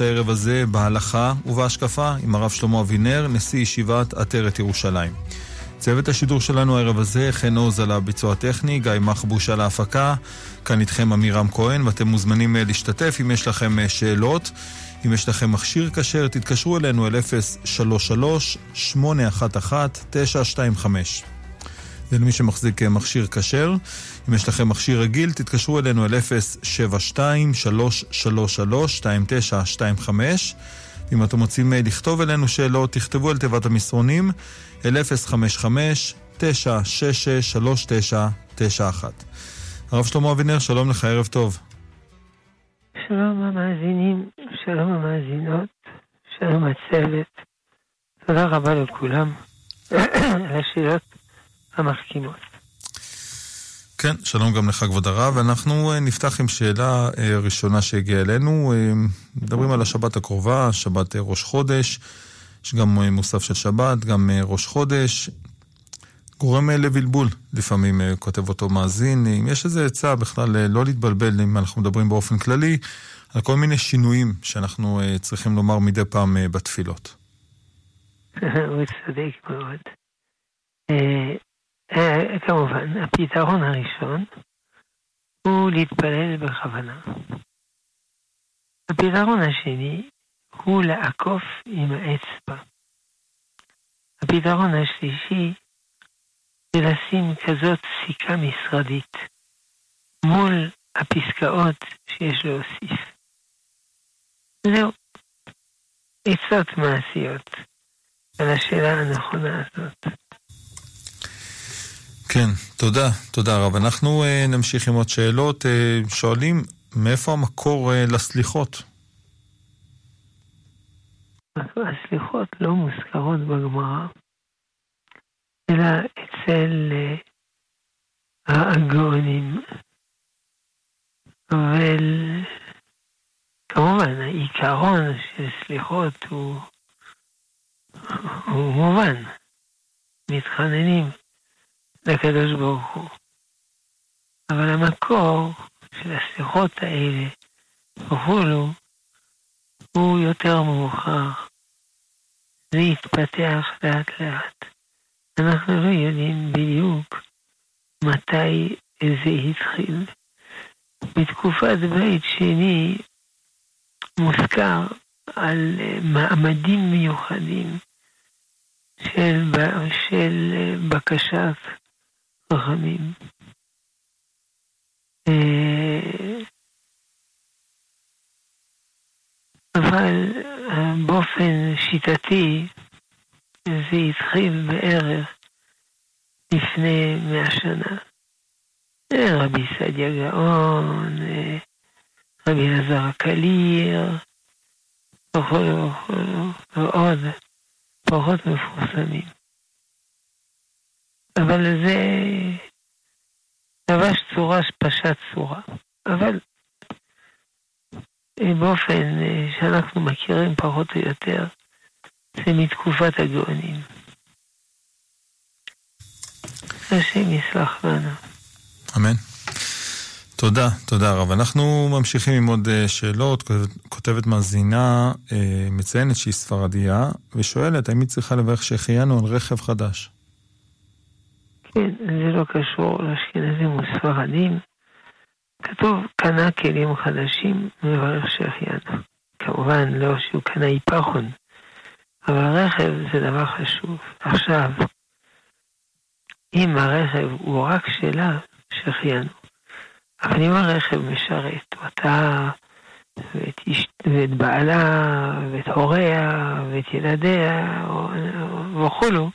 הערב הזה בהלכה ובהשקפה עם הרב שלמה אבינר, נשיא ישיבת עטרת ירושלים. צוות השידור שלנו הערב הזה, חן עוז על הביצוע הטכני, גיא מחבוש על ההפקה, כאן איתכם עמירם כהן, ואתם מוזמנים אה, להשתתף אם יש לכם אה, שאלות. אם יש לכם מכשיר כשר, תתקשרו אלינו אל 033-811-925. זה למי שמחזיק אה, מכשיר כשר. אם יש לכם מכשיר רגיל, תתקשרו אלינו אל 072-333-2925. אם אתם רוצים אה, לכתוב אלינו שאלות, תכתבו על תיבת המסרונים אל 055-966-3991. הרב שלמה אבינר, שלום לך, ערב טוב. שלום המאזינים, שלום המאזינות, שלום הצוות. תודה רבה לכולם על השאלות המחכימות. כן, שלום גם לך כבוד הרב. אנחנו אה, נפתח עם שאלה אה, ראשונה שהגיעה אלינו. אה, מדברים על השבת הקרובה, שבת ראש חודש. יש גם מוסף של שבת, גם ראש חודש. גורם לבלבול, לפעמים כותב אותו מאזין. אם יש איזה עצה בכלל לא להתבלבל, אם אנחנו מדברים באופן כללי, על כל מיני שינויים שאנחנו צריכים לומר מדי פעם בתפילות. הוא צודק מאוד. אה, כמובן, הפתרון הראשון הוא להתפלל בכוונה. הפתרון השני הוא לעקוף עם האצבע. הפתרון השלישי זה לשים כזאת סיכה משרדית מול הפסקאות שיש להוסיף. זהו, עצות מעשיות על השאלה הנכונה הזאת. כן, תודה, תודה רב. אנחנו uh, נמשיך עם עוד שאלות. Uh, שואלים, מאיפה המקור uh, לסליחות? הסליחות לא מוזכרות בגמרא, אלא אצל הגאונים. אבל כמובן, העיקרון של סליחות הוא, הוא מובן. מתחננים לקדוש ברוך הוא. אבל המקור של השיחות האלה וכולו הוא יותר מאוחר. זה יתפתח לאט לאט. אנחנו לא יודעים בדיוק מתי זה התחיל. בתקופת בית שני מוזכר על מעמדים מיוחדים של, של בקשת חכמים. אה, אבל אה, באופן שיטתי זה התחיל בערך לפני מאה שנה. אה, רבי סעדיה גאון, רבי אלעזר הקליר, ועוד פחות מפורסמים. אבל זה לבש צורה שפשט צורה. אבל אה, באופן אה, שאנחנו מכירים פחות או יותר, זה מתקופת הגאונים. השם יסלח לנו. אמן. תודה, תודה רב. אנחנו ממשיכים עם עוד אה, שאלות. כותבת מאזינה, מציינת שהיא ספרדיה, ושואלת האם היא צריכה לברך שהחיינו על רכב חדש. כן, זה לא קשור לאשכנזים וספרדים. כתוב, קנה כלים חדשים, מברך שהחיינו. כמובן, לא שהוא קנה איפחון, אבל רכב זה דבר חשוב. עכשיו, אם הרכב הוא רק שלה, שהחיינו. אבל אם הרכב משרת אותה, ואת, איש, ואת בעלה, ואת הוריה, ואת ילדיה, וכולו,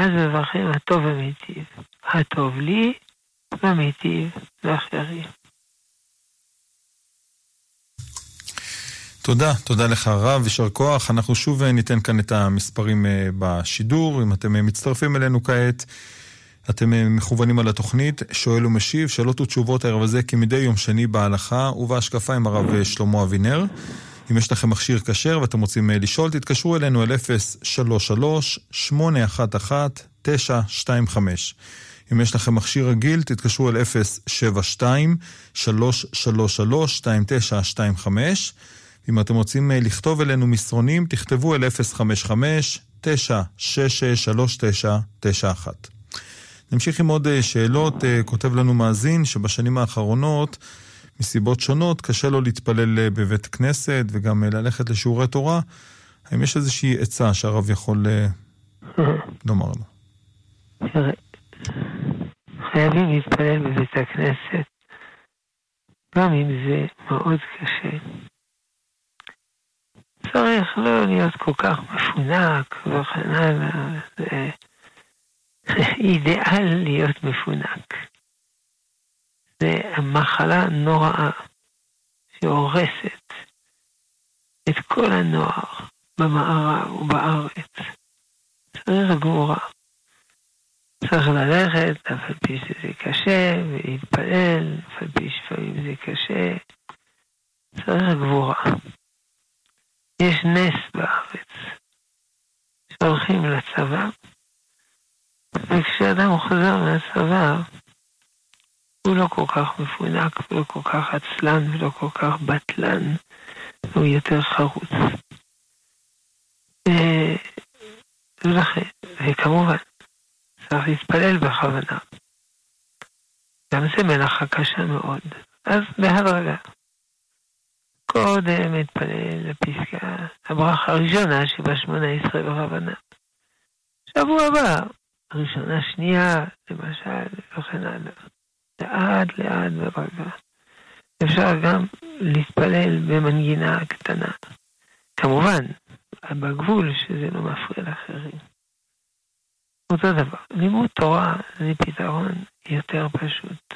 אז מברכים הטוב ומיטיב. הטוב לי ומיטיב לאחרים. תודה, תודה לך הרב, יישר כוח. אנחנו שוב אה, ניתן כאן את המספרים אה, בשידור. אם אתם אה, מצטרפים אלינו כעת, אתם מכוונים על התוכנית, שואל ומשיב, שאלות ותשובות הערב הזה כמדי יום שני בהלכה ובהשקפה עם הרב שלמה אבינר. אם יש לכם מכשיר כשר ואתם רוצים אה, לשאול, תתקשרו אלינו אל 033-811-925. אם יש לכם מכשיר רגיל, תתקשרו אל 072-333-2925. אם אתם רוצים לכתוב אלינו מסרונים, תכתבו אל 055-966-3991. נמשיך עם עוד שאלות. כותב לנו מאזין שבשנים האחרונות, מסיבות שונות, קשה לו להתפלל בבית כנסת וגם ללכת לשיעורי תורה. האם יש איזושהי עצה שהרב יכול לומר לו? חייבים להתפלל בבית הכנסת, גם אם זה מאוד קשה. צריך לא להיות כל כך מפונק וכן הלאה, אידיאל להיות מפונק. זה המחלה נוראה שהורסת את כל הנוער במערב ובארץ. צריך גבורה. צריך ללכת, אף על פי שזה קשה, ולהתפלל, אף על פי שפעמים זה קשה. צריך גבורה. יש נס בארץ, שהולכים לצבא, וכשאדם חוזר מהצבא, הוא לא כל כך מפונק, ולא כל כך עצלן, ולא כל כך בטלן, הוא יותר חרוץ. אה, ולכן, וכמובן, צריך להתפלל בכוונה. גם זה מלאכה קשה מאוד. אז בהדרגה. קודם מתפלל לפסקה, הברכה הראשונה שבשמונה עשרה בכוונה. שבוע הבא, ראשונה שנייה, למשל, וכן הלאה. לאט לאט ברגע. אפשר גם להתפלל במנגינה קטנה. כמובן, בגבול שזה לא מפריע לאחרים. אותו דבר, לימוד תורה זה פתרון יותר פשוט.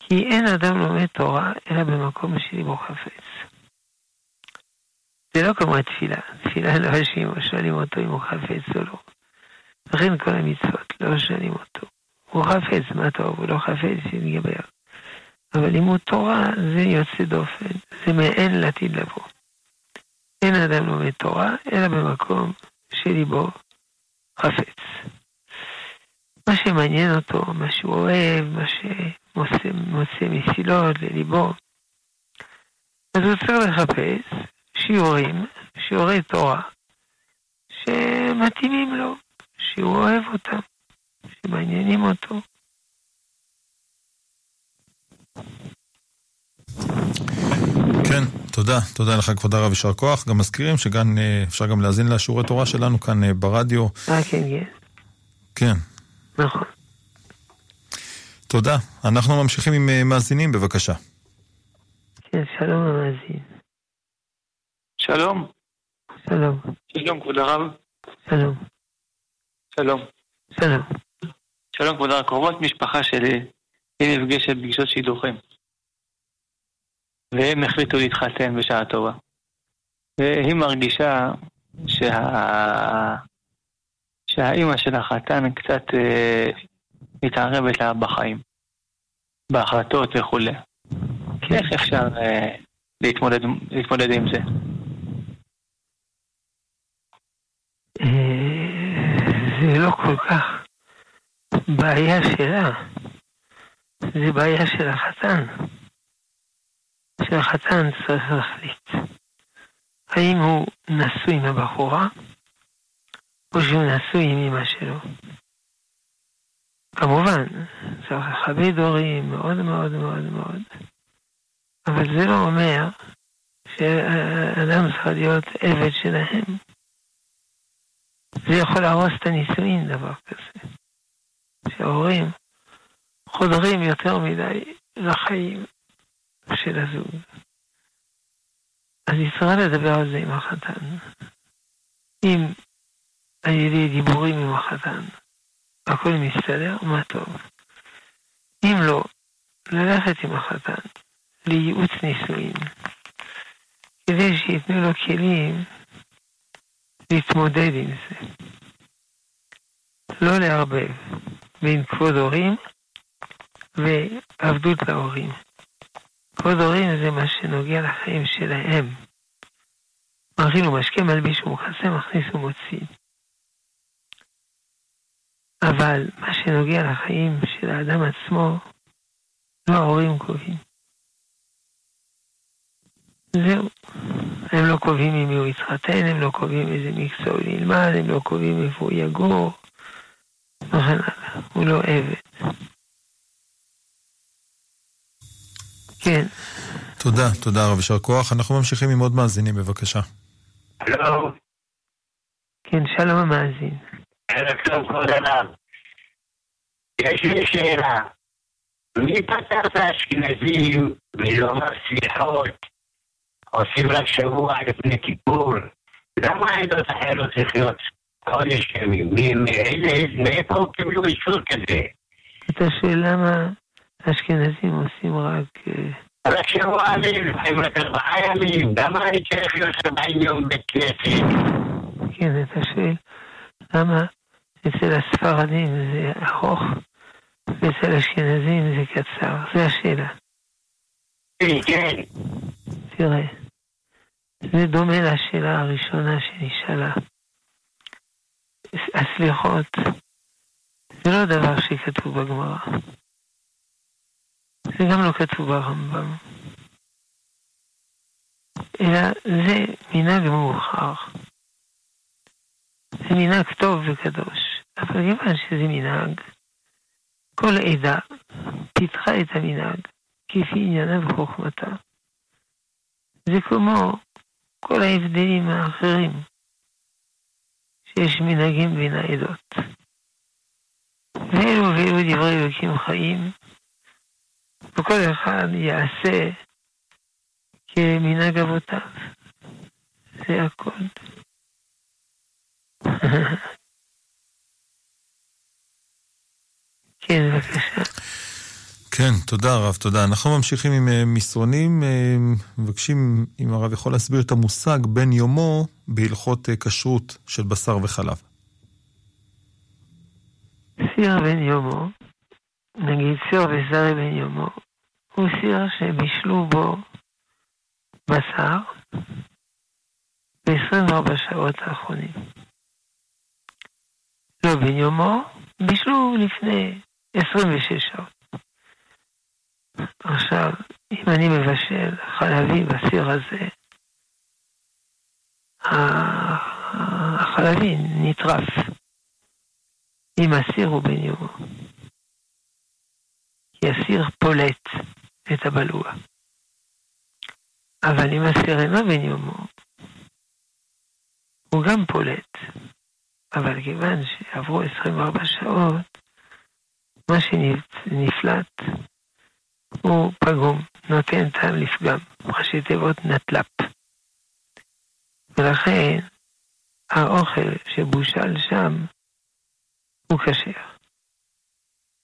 כי אין אדם לומד תורה אלא במקום שליבו חפץ. זה לא כמו התפילה, תפילה לא שואלים אותו אם הוא חפץ או לא. לכן כל המצוות לא שואלים אותו. הוא חפץ, מה טוב, הוא לא חפץ, שנגבר. אבל לימוד תורה זה יוצא דופן, זה מעין לעתיד לבוא. אין אדם לומד תורה, אלא במקום שליבו חפץ. מה שמעניין אותו, מה שהוא אוהב, מה שמוצא מסילות לליבו, אז הוא צריך לחפש שיעורים, שיעורי תורה, שמתאימים לו, שהוא אוהב אותם, שמעניינים אותו. כן, תודה, תודה לך כבוד הרב, יישר כוח. גם מזכירים שגם אה, אפשר גם להאזין לשיעורי תורה שלנו כאן אה, ברדיו. אה, כן, כן. כן. נכון. תודה. אנחנו ממשיכים עם אה, מאזינים, בבקשה. כן, שלום המאזין. שלום. שלום. שלום, כבוד הרב. שלום. שלום. שלום. שלום, כבוד הרב. קרובות משפחה שלי, היא נפגשת בפגישות שידוכים. והם החליטו להתחתן בשעה טובה. והיא מרגישה שה... שהאימא של החתן קצת אה, מתערבת לה בחיים, בהחלטות וכולי. איך אפשר אה, להתמודד, להתמודד עם זה? אה, זה לא כל כך בעיה שלה, זה בעיה של החתן. שהחתן צריך להחליט האם הוא נשוי עם הבחורה או שהוא נשוי עם אמא שלו. כמובן, צריך לכבד הורים מאוד מאוד מאוד מאוד, אבל זה לא אומר שאדם צריך להיות עבד שלהם. זה יכול להרוס את הנישואין, דבר כזה. שההורים חודרים יותר מדי לחיים של הזוג. אז צריכה לדבר על זה עם החתן. אם על ידי דיבורים עם החתן הכל מסתדר, מה טוב. אם לא, ללכת עם החתן לייעוץ נישואין, כדי שייתנו לו כלים להתמודד עם זה. לא לערבב בין כבוד הורים ועבדות להורים. כבוד הורים זה מה שנוגע לחיים שלהם. מאכיל ומשקה, מלביש ומכסה, מכניס ומוציא. אבל מה שנוגע לחיים של האדם עצמו, לא ההורים קובעים. זהו. הם לא קובעים עם מי הוא יתחתן, הם לא קובעים איזה מקצוע הוא ילמד, הם לא קובעים איפה הוא יגור, הלאה. הוא לא עבד. כן. תודה, תודה רב, יישר כוח. אנחנו ממשיכים עם עוד מאזינים, בבקשה. הלו. כן, שלום המאזין. ערב טוב, כבוד הרב. יש לי שאלה. מי פתר את האשכנזים מלומר סליחות? עושים רק שבוע לפני כיפור. למה העדות אחרות צריכות חודש ימים? מאיפה הם קיבלו אישור כזה? אתה שואל למה האשכנזים עושים רק... אה, רק שבוע ימים, ארבעה ימים. למה אני צריך להיות ארבעים יום בית כנסת? כן, אתה שואל למה אצל הספרדים זה ארוך ואצל האשכנזים זה קצר. זו השאלה. כן, כן. תראה, זה דומה לשאלה הראשונה שנשאלה. הסליחות זה לא דבר שכתוב בגמרא. זה גם לא כתוב ברמב"ם. אלא זה מנהג מאוחר. זה מנהג טוב וקדוש. אבל כיוון שזה מנהג, כל עדה פיתחה את המנהג כפי עניינה וחוכמתה. זה כמו כל ההבדלים האחרים שיש מנהגים בין העדות. ואלו ואלו דברי אלוקים חיים, וכל אחד יעשה כמנהג אבותיו. זה הכל. כן, בבקשה. כן, תודה רב, תודה. אנחנו ממשיכים עם אה, מסרונים, אה, מבקשים אם הרב יכול להסביר את המושג בן יומו בהלכות אה, כשרות של בשר וחלב. סיר בן יומו, נגיד סיר וזרי בן יומו, הוא סיר שבישלו בו בשר ב-24 שעות האחרונים. לא בן יומו, בישלו לפני 26 שעות. עכשיו, אם אני מבשל חלבי בסיר הזה, החלבי נטרף. אם הסיר הוא בן יומו. כי הסיר פולט את הבלוע. אבל אם הסיר אינו בן יומו, הוא גם פולט. אבל כיוון שעברו 24 שעות, מה שנפלט הוא פגום, נותן טעם לפגם, ראשי תיבות נטל"פ. ולכן האוכל שבושל שם הוא כשר.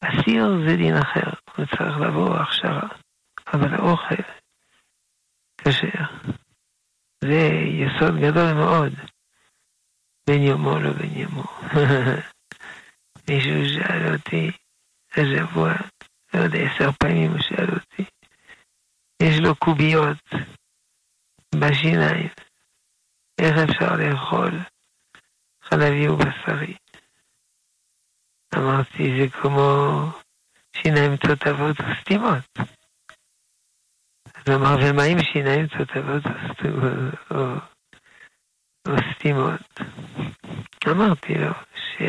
הסיר זה דין אחר, הוא צריך לבוא הכשרה, אבל האוכל כשר. זה יסוד גדול מאוד, בין יומו לבין יומו. מישהו שאל אותי השבוע, לא יודע, עשר פעמים הוא שאל אותי, יש לו קוביות בשיניים, איך אפשר לאכול חלבי ובשרי? אמרתי, זה כמו שיניים תותבות וסתימות. אז הוא אמר, ומה עם שיניים תותבות או, או סתימות? אמרתי לו, ש...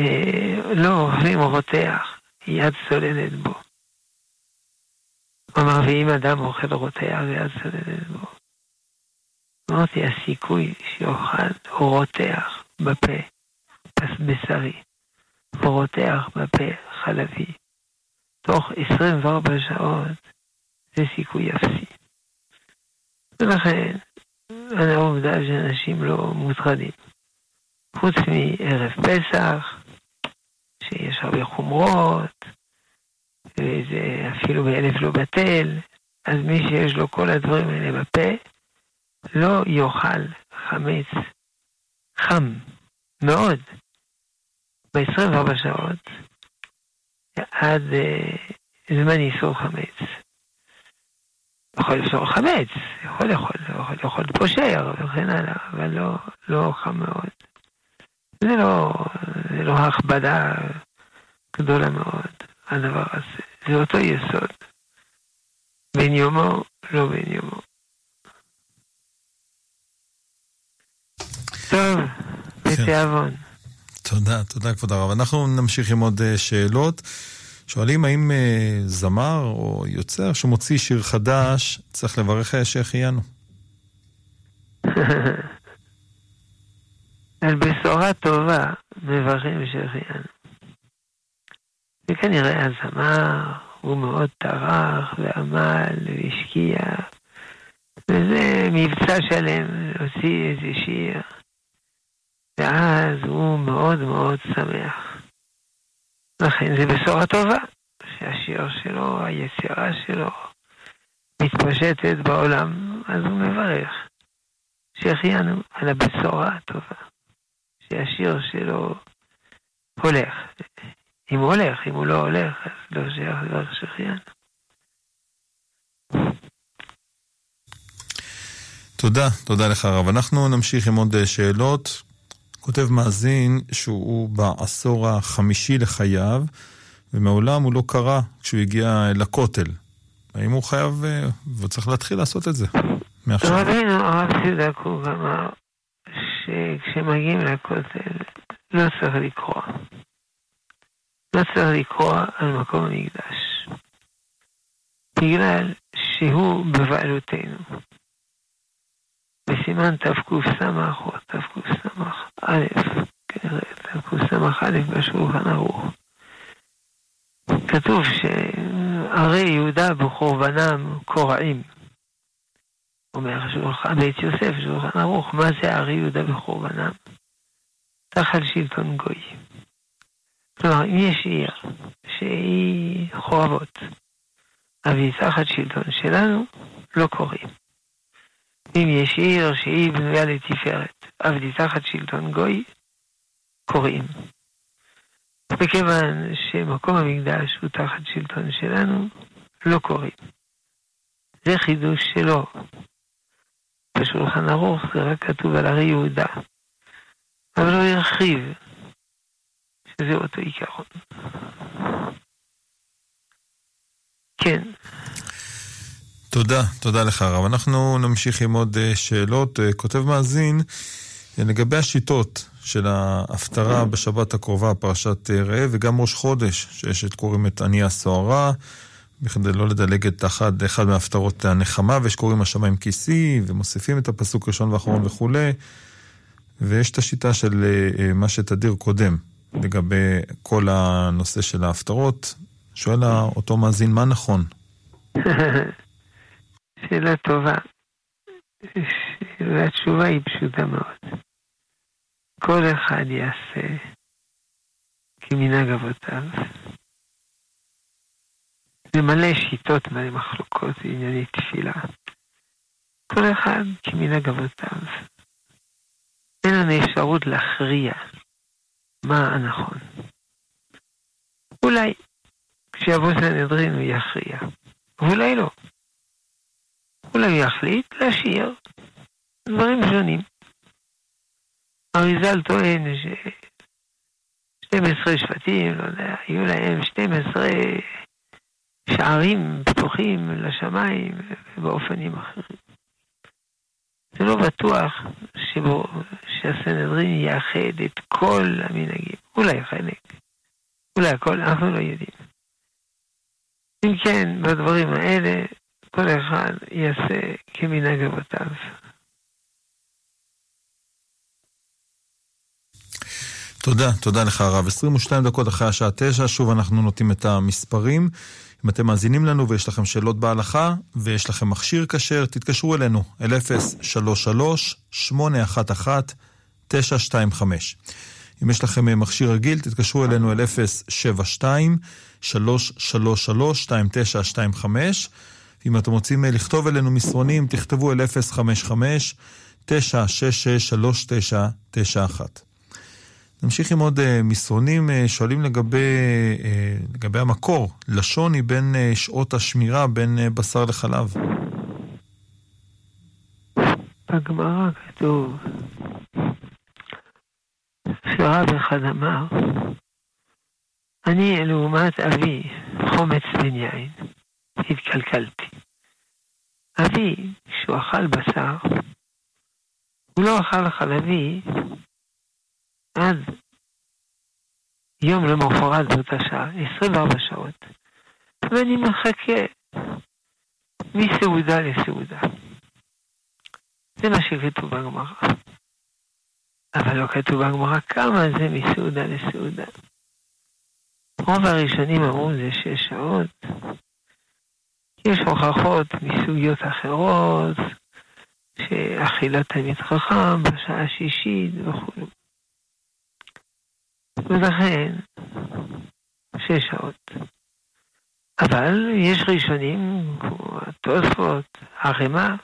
אה, לא אוכלים רותח, יד סוללת בו. הוא אמר, ואם אדם אוכל רותח ויד סוללת בו? אמרתי, הסיכוי שיאכל רותח בפה, בשרי, ורותח בפה חלבי, תוך 24 שעות, זה סיכוי אפסי. ולכן, העובדה שאנשים לא מוטרדים. חוץ מערב פסח, שיש הרבה חומרות, וזה אפילו באלף לא בטל, אז מי שיש לו כל הדברים האלה בפה, לא יאכל חמץ חם מאוד ב-24 שעות עד uh, זמן איסור חמץ. יכול לאסור חמץ, יכול לאכול, יכול לאכול פושר וכן הלאה, אבל לא, לא חם מאוד. זה לא, זה לא הכבדה גדולה מאוד, הדבר הזה. זה אותו יסוד. בן יומו, לא בן יומו. טוב, בתיאבון. תודה, תודה כבוד הרב. אנחנו נמשיך עם עוד אה, שאלות. שואלים האם אה, זמר או יוצר שמוציא שיר חדש צריך לברך שהחיינו. על בשורה טובה מברכים שהחיינו. וכנראה הזמר הוא מאוד טרח ועמל והשקיע, וזה מבצע שלם להוציא איזה שיר, ואז הוא מאוד מאוד שמח. לכן זה בשורה טובה, שהשיר שלו, היצירה שלו, מתפשטת בעולם, אז הוא מברך. שהחיינו על הבשורה הטובה, שהשיר שלו הולך. אם הוא הולך, אם הוא לא הולך, אז לא שייך לברך שהחיינו. תודה, תודה לך הרב. אנחנו נמשיך עם עוד שאלות. כותב מאזין שהוא בעשור החמישי לחייו, ומעולם הוא לא קרא כשהוא הגיע לכותל. האם הוא חייב, והוא צריך להתחיל לעשות את זה מעכשיו? רבינו, הרב סידק הוא אמר שכשמגיעים לכותל לא צריך לקרוא. לא צריך לקרוא על מקום המקדש. בגלל שהוא בבעלותנו. בסימן תקס"א או תקס"א, כנראה תקס"א בשולחן ערוך. כתוב שערי יהודה בחורבנם קורעים. אומר שולחן בית יוסף, שולחן ערוך, מה זה ערי יהודה בחורבנם? תחת שלטון גוי. כלומר, אם יש עיר שהיא חורבות, אבל היא תחת שלטון שלנו, לא קוראים. אם יש עיר שהיא בנויה לתפארת, אבל היא תחת שלטון גוי, קוראים. וכיוון שמקום המקדש הוא תחת שלטון שלנו, לא קוראים. זה חידוש שלו. בשולחן ערוך זה רק כתוב על הרי יהודה. אבל הוא הרחיב, שזה אותו עיקרון. כן. תודה, תודה לך הרב. אנחנו נמשיך עם עוד שאלות. כותב מאזין, לגבי השיטות של ההפטרה בשבת הקרובה, פרשת ראה, וגם ראש חודש, שיש את קוראים את עני הסוהרה, בכדי לא לדלג את אחד, אחד מהפטרות הנחמה, ויש קוראים השמיים כיסי, ומוסיפים את הפסוק ראשון ואחרון וכולי, ויש את השיטה של מה שתדיר קודם, לגבי כל הנושא של ההפטרות. שואל אותו מאזין, מה נכון? שאלה טובה. והתשובה היא פשוטה מאוד. כל אחד יעשה כמנהג אבותיו. זה מלא שיטות, מלא מחלוקות בענייני תפילה. כל אחד כמנהג אבותיו. אין לנו אפשרות להכריע מה הנכון. אולי כשיבוא סנהדרין הוא יכריע, ואולי לא. אולי הוא יחליט להשאיר דברים שונים. אריזל טוען ש-12 שבטים, לא יודע, היו להם 12 שערים פתוחים לשמיים באופנים אחרים. זה לא בטוח שבו, שהסנהדרין יאחד את כל המנהגים. אולי חלק, אולי הכל, אנחנו לא יודעים. אם כן, בדברים האלה, כל אחד יעשה כמנהג אבותיו. תודה, תודה לך הרב. 22 דקות אחרי השעה 9, שוב אנחנו נוטים את המספרים. אם אתם מאזינים לנו ויש לכם שאלות בהלכה ויש לכם מכשיר כשר, תתקשרו אלינו, אל 033-811-925. אם יש לכם מכשיר רגיל, תתקשרו אלינו אל 072-333-2925. אם אתם רוצים לכתוב אלינו מסרונים, תכתבו אל 055-966-3991. נמשיך עם עוד מסרונים, שואלים לגבי, לגבי המקור, לשוני בין שעות השמירה בין בשר לחלב. בגמרא כתוב שרב אחד אמר, אני לעומת אבי חומץ בן יין, התקלקלתי. אבי, כשהוא אכל בשר, הוא לא אכל חלבי עד יום למחרת באותה שעה, 24 שעות. ואני מחכה מסעודה לסעודה. זה מה שכתוב בגמרא. אבל לא כתוב בגמרא כמה זה מסעודה לסעודה. רוב הראשונים אמרו זה שש שעות. יש הוכחות מסוגיות אחרות, שאכילת תלמיד חכם בשעה השישית וכו'. ולכן, שש שעות. אבל יש ראשונים, כמו התוספות, הרמ"א,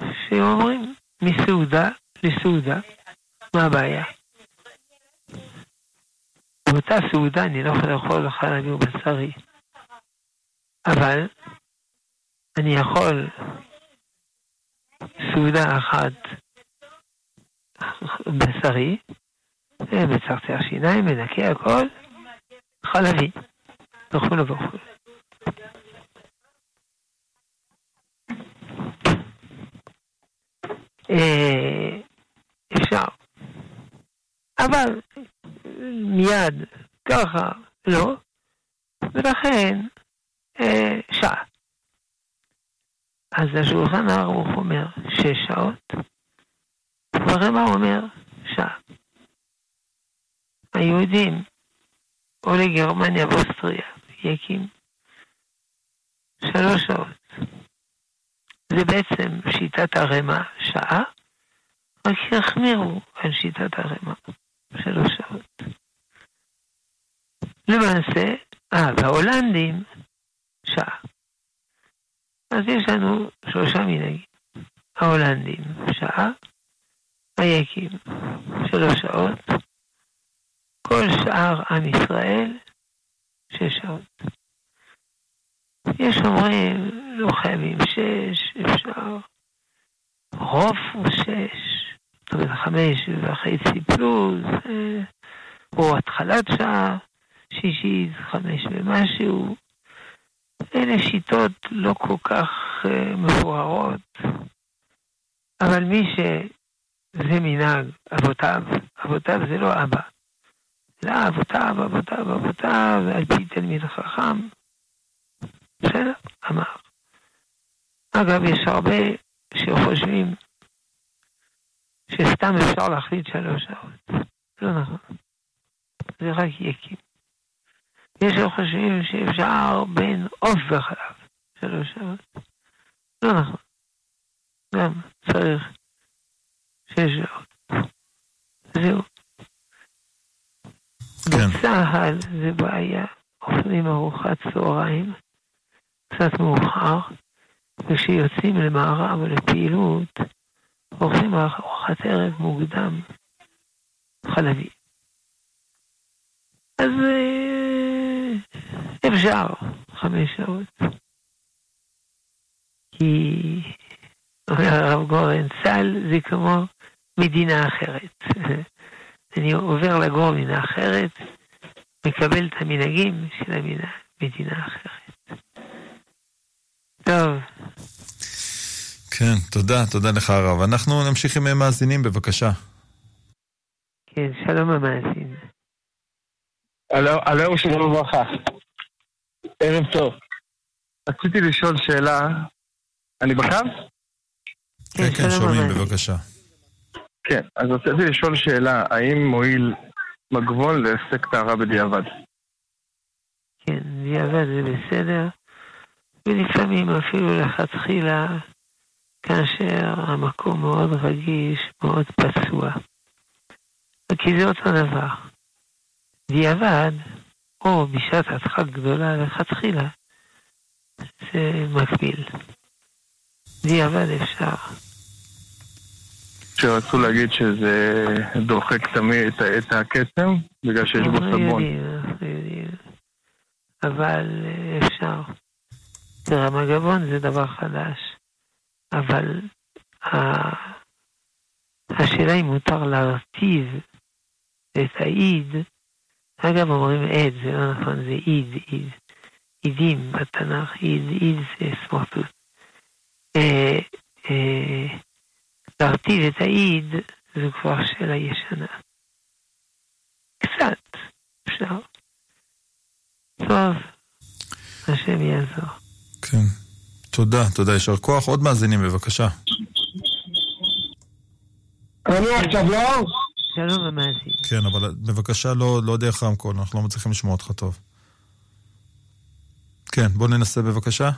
שאומרים מסעודה לסעודה, מה הבעיה? באותה סעודה אני לא יכול לאכול חלבי ובשרי, אבל אני יכול סעודה אחת בשרי, מצחצח שיניים, מנקה הכל, חלבי, וכו' וכו'. אה, אפשר. אבל מיד ככה לא, ולכן אה, שעה. אז השולחן ערוך אומר שש שעות, ורמ"א אומר שעה. היהודים או לגרמניה ואוסטריה יקים שלוש שעות. זה בעצם שיטת הרמ"א שעה, רק יחמירו על שיטת הרמ"א שלוש שעות. למעשה, אה, וההולנדים שעה. אז יש לנו שלושה מנהגים. ההולנדים שעה, היקים שלוש שעות, כל שאר עם ישראל שש שעות. יש אומרים, לא חייבים שש, אפשר. רוב הוא שש, זאת אומרת חמש וחצי פלוס, אה, או התחלת שעה שישית, חמש ומשהו. אלה שיטות לא כל כך uh, מבוארות, אבל מי שזה מנהג אבותיו, אבותיו זה לא אבא, אלא אבותיו, אבותיו, על פי תלמיד חכם. בסדר, אמר. אגב, יש הרבה שחושבים שסתם אפשר להחליט שלוש שעות. לא נכון. זה רק יקים. יש שחושבים שאפשר בין עוף וחלב, שלוש שעות. לא נכון. גם צריך שש שעות. זהו. כן. בצה"ל זה בעיה. אוכלים ארוחת צהריים קצת מאוחר, וכשיוצאים למערב לפעילות, אוכלים ארוחת ערב מוקדם, חלבי. אז אה, אפשר חמש שעות. כי, אומר הרב גורן, צה"ל זה כמו מדינה אחרת. אני עובר לגור במדינה אחרת, מקבל את המנהגים של המדינה, מדינה אחרת. טוב. כן, תודה, תודה לך הרב. אנחנו נמשיך עם מאזינים, בבקשה. כן, שלום המאזין. הלו, שלום וברכה. ערב טוב. רציתי לשאול שאלה, אני בקו? כן, כן, שומעים, בבקשה. כן, אז רציתי לשאול שאלה, האם מועיל מגבון להפסק טהרה בדיעבד? כן, בדיעבד זה בסדר, ולפעמים אפילו לכתחילה, כאשר המקום מאוד רגיש, מאוד פצוע. כי זה אותו דבר. דיעבד, או בשעת הדחק גדולה לכתחילה, זה מקביל. דיעבד אפשר. שרצו להגיד שזה דוחק תמיד את, את הקסם, בגלל שיש בו סבון. אנחנו יודעים, אבל אפשר. ברמה גבון זה דבר חדש, אבל השאלה אם מותר להרטיב את האיד, אגב אומרים עד, זה לא נכון, זה איד, איד. עידים בתנ"ך, איד, איד זה סמרטוט, להרטיב את העיד זו כבר שאלה ישנה. קצת, אפשר. טוב, השם יעזור. כן. תודה, תודה, יישר כוח. עוד מאזינים, בבקשה. אני עכשיו לא? שלום המאזין. כן, אבל בבקשה לא, לא דרך רמקול, אנחנו לא מצליחים לשמוע אותך טוב. כן, בוא ננסה בבקשה.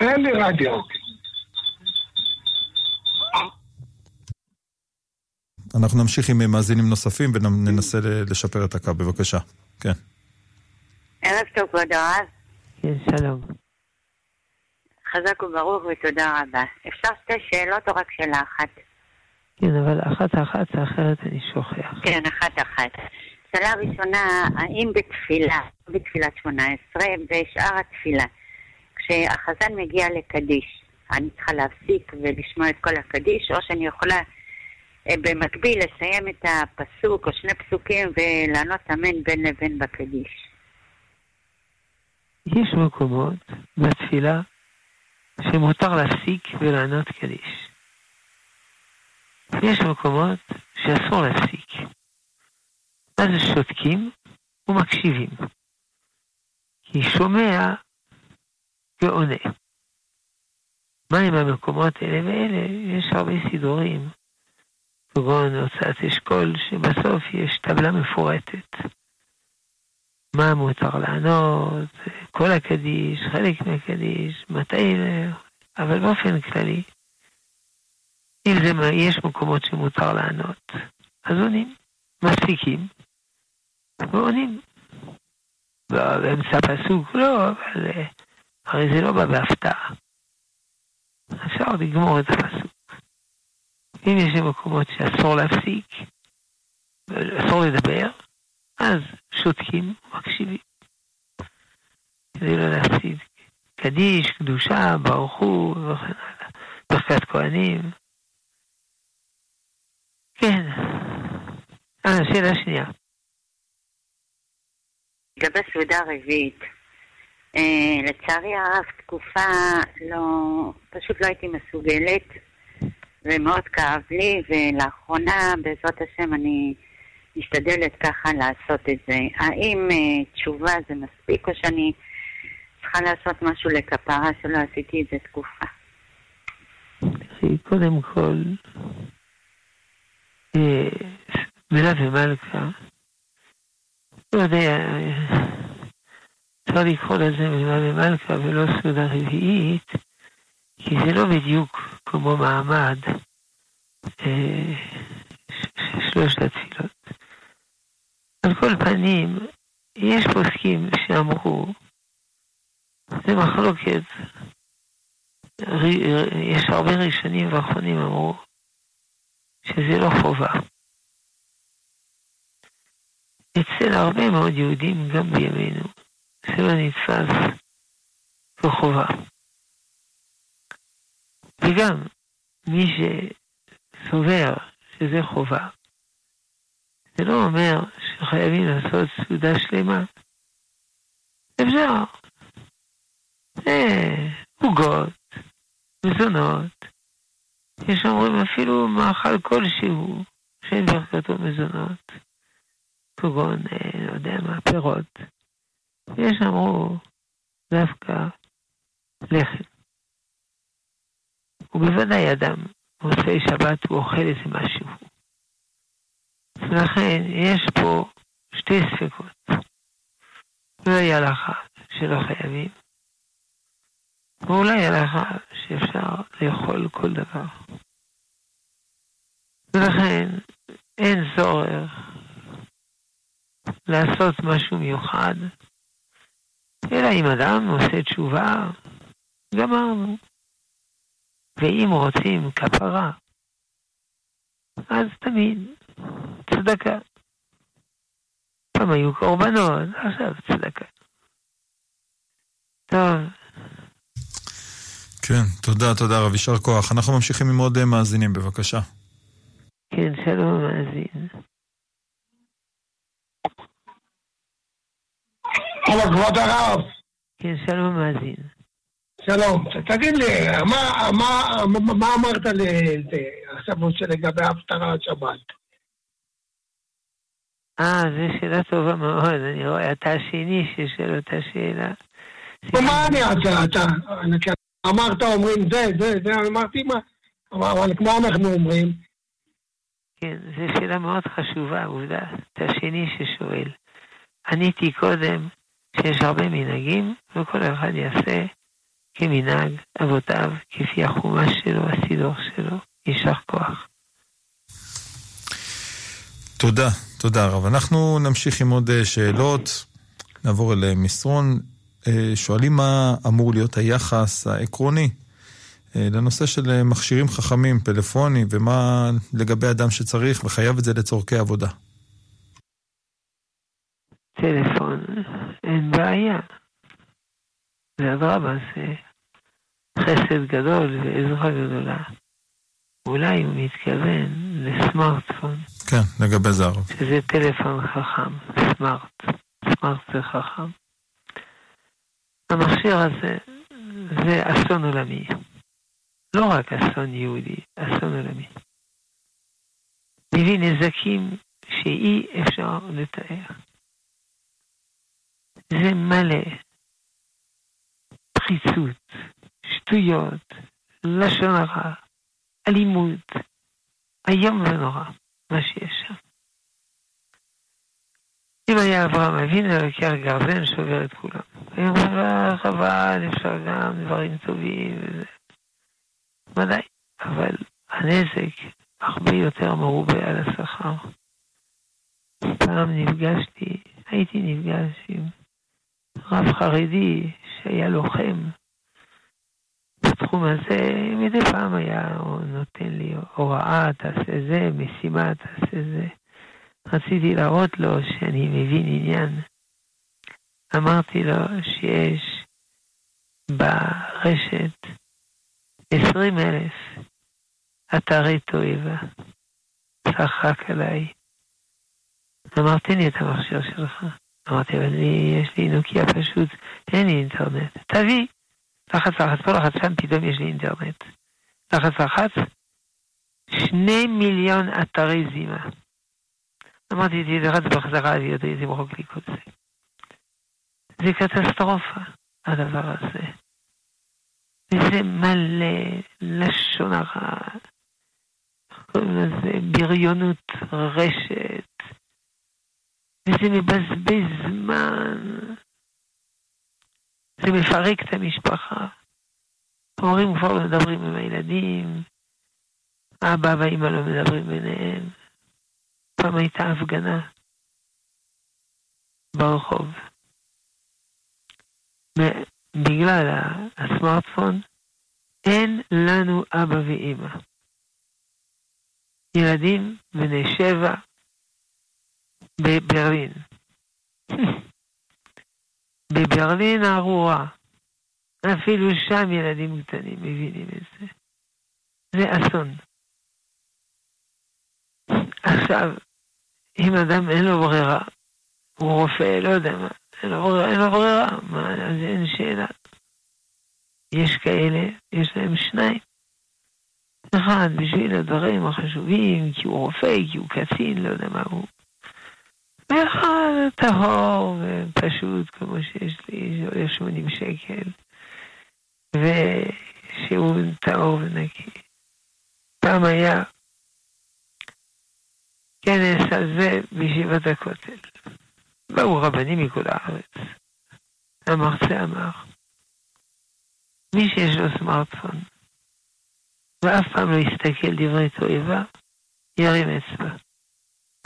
אין לי רדיו. אנחנו נמשיך עם מאזינים נוספים וננסה לשפר את הקו, בבקשה. כן. ערב טוב, כבוד הרב. כן, שלום. חזק וברוך ותודה רבה. אפשר שתי שאלות או רק שאלה אחת? כן, אבל אחת אחת, אחרת אני שוכח. כן, אחת אחת. שאלה ראשונה, האם בתפילה, בתפילת שמונה עשרה, בשאר התפילה, כשהחזן מגיע לקדיש, אני צריכה להפסיק ולשמוע את כל הקדיש, או שאני יכולה במקביל לסיים את הפסוק או שני פסוקים ולענות אמן בין לבין בקדיש. יש מקומות בתפילה שמותר להפסיק ולענות קדיש. יש מקומות שאסור להפסיק. אז שותקים ומקשיבים. כי שומע ועונה. מהם המקומות האלה ואלה? יש הרבה סידורים. כגון הוצאת אשכול, שבסוף יש טבלה מפורטת. מה מותר לענות, כל הקדיש, חלק מהקדיש, מתי, אבל באופן כללי, אם זה, מה- יש מקומות שמותר לענות, אז עונים, מספיקים, ועונים. באמצע הפסוק לא, אבל אה, הרי זה לא בא בהפתעה. אפשר לגמור את הפסוק. אם יש מקומות שאסור להפסיק, אסור לדבר, אז שותקים ומקשיבים. כדי לא להפסיד קדיש, קדושה, ברוך הוא וכן הלאה. ברכת כהנים. כן. אה, שאלה שנייה. לגבי סעודה רביעית, אה, לצערי הרב, תקופה לא, פשוט לא הייתי מסוגלת, ומאוד כאב לי, ולאחרונה, בעזרת השם, אני משתדלת ככה לעשות את זה. האם אה, תשובה זה מספיק, או שאני צריכה לעשות משהו לכפרה שלא עשיתי את זה תקופה? קודם כל, אה, מילה ומלכה, לא יודע, אה, אפשר לקרוא לזה מילה ומלכה ולא סעודה רביעית, כי זה לא בדיוק כמו מעמד אה, שלושת התפילות. על כל פנים, יש פוסקים שאמרו, זה מחלוקת יש הרבה ראשונים ואחרונים אמרו שזה לא חובה. אצל הרבה מאוד יהודים, גם בימינו, זה לא נתפס כחובה. וגם מי שסובר שזה חובה, זה לא אומר שחייבים לעשות סעודה שלמה. אפשר. אה, עוגות, מזונות. יש אומרים אפילו מאכל כלשהו שאין ברכתו מזונות, כגון, אה, לא יודע מה, פירות. יש אמרו דווקא לחם. ובוודאי אדם מוצאי שבת הוא אוכל איזה משהו. ולכן יש פה שתי ספקות. אולי הלכה שלא חייבים, ואולי הלכה שאפשר לאכול כל דבר. ולכן אין צורך לעשות משהו מיוחד, אלא אם אדם עושה תשובה, גמרנו. ואם רוצים כפרה, אז תמיד צדקה. פעם היו קורבנות, עכשיו צדקה. טוב, כן, תודה, תודה רב, יישר כוח. אנחנו ממשיכים עם עוד אה, מאזינים, בבקשה. כן, שלום המאזין. אבל כבוד הרב, כן, שלום המאזין. שלום. תגיד לי, מה, מה, מה, מה אמרת לזה, עכשיו לגבי ההפטרה על שבת? אה, זו שאלה טובה מאוד, אני רואה, אתה השני ששואל אותה שאלה. מה אני אעשה, אתה, אמרת אומרים זה, זה, זה, אמרתי מה, אבל כמו אנחנו אומרים. כן, זו שאלה מאוד חשובה, עובדה, אתה השני ששואל. עניתי קודם שיש הרבה מנהגים, וכל אחד יעשה כמנהג אבותיו, כפי החומש שלו, הסידור שלו. יישר כוח. תודה, תודה רב. אנחנו נמשיך עם עוד אה, שאלות, נעבור אל מסרון. אה, שואלים מה אמור להיות היחס העקרוני אה, לנושא של מכשירים חכמים, פלאפונים, ומה לגבי אדם שצריך וחייב את זה לצורכי עבודה. טלפון, אין בעיה. זה אדרבה, זה חסד גדול ועזרה גדולה. אולי הוא מתכוון לסמארטפון. כן, לגבי הרב. שזה טלפון חכם, סמארט. סמארט זה חכם. המכשיר הזה זה אסון עולמי. לא רק אסון יהודי, אסון עולמי. מביא נזקים שאי אפשר לתאר. זה מלא פחיצות, שטויות, לשון הרע, אלימות, איום ונורא, מה שיש שם. אם היה אברהם אבינו, לוקח גרזן, שובר את כולם. היה אומר, אה, חבל, אפשר גם דברים טובים וזה. ודאי, אבל הנזק הרבה יותר מרובה על השכר. פעם נפגשתי, הייתי נפגש עם רב חרדי שהיה לוחם בתחום הזה, מדי פעם היה נותן לי הוראה, תעשה זה, משימה, תעשה זה. רציתי להראות לו שאני מבין עניין. אמרתי לו שיש ברשת עשרים אלף אתרי תועבה. צחק עליי. אמרתי לי את המכשיר שלך. אמרתי, אבל לי, יש לי נוקיה פשוט, אין לי אינטרנט. תביא. לחץ לחץ, פה לחץ שם, פתאום יש לי אינטרנט. לחץ לחץ, שני מיליון אתרי זימה. אמרתי, תלחץ בחזרה, אני יודע, תמחוק לי כל זה. זה קטסטרופה, הדבר הזה. וזה מלא לשון הרע, בריונות רשת, וזה מבזבז זמן. זה מפרק את המשפחה. ההורים כבר לא מדברים עם הילדים, אבא ואמא לא מדברים ביניהם. פעם הייתה הפגנה ברחוב. בגלל הסמארטפון אין לנו אבא ואמא. ילדים בני שבע בברלין. בברלין הארורה. אפילו שם ילדים קטנים מבינים את זה. זה אסון. עכשיו, אם אדם אין לו ברירה, הוא רופא, לא יודע מה, אין לו ברירה, אין לו ברירה, מה, אז אין שאלה. יש כאלה, יש להם שניים. אחד בשביל הדברים החשובים, כי הוא רופא, כי הוא קצין, לא יודע מה הוא. ואחד טהור ופשוט, כמו שיש לי, שעולה 80 שקל, ושהוא טהור ונקי. פעם היה כנס על זה בישיבת הכותל. באו רבנים מכל הארץ. המרצה אמר, מי שיש לו סמארטפון ואף פעם לא יסתכל דברי תועבה, ירים אצבע.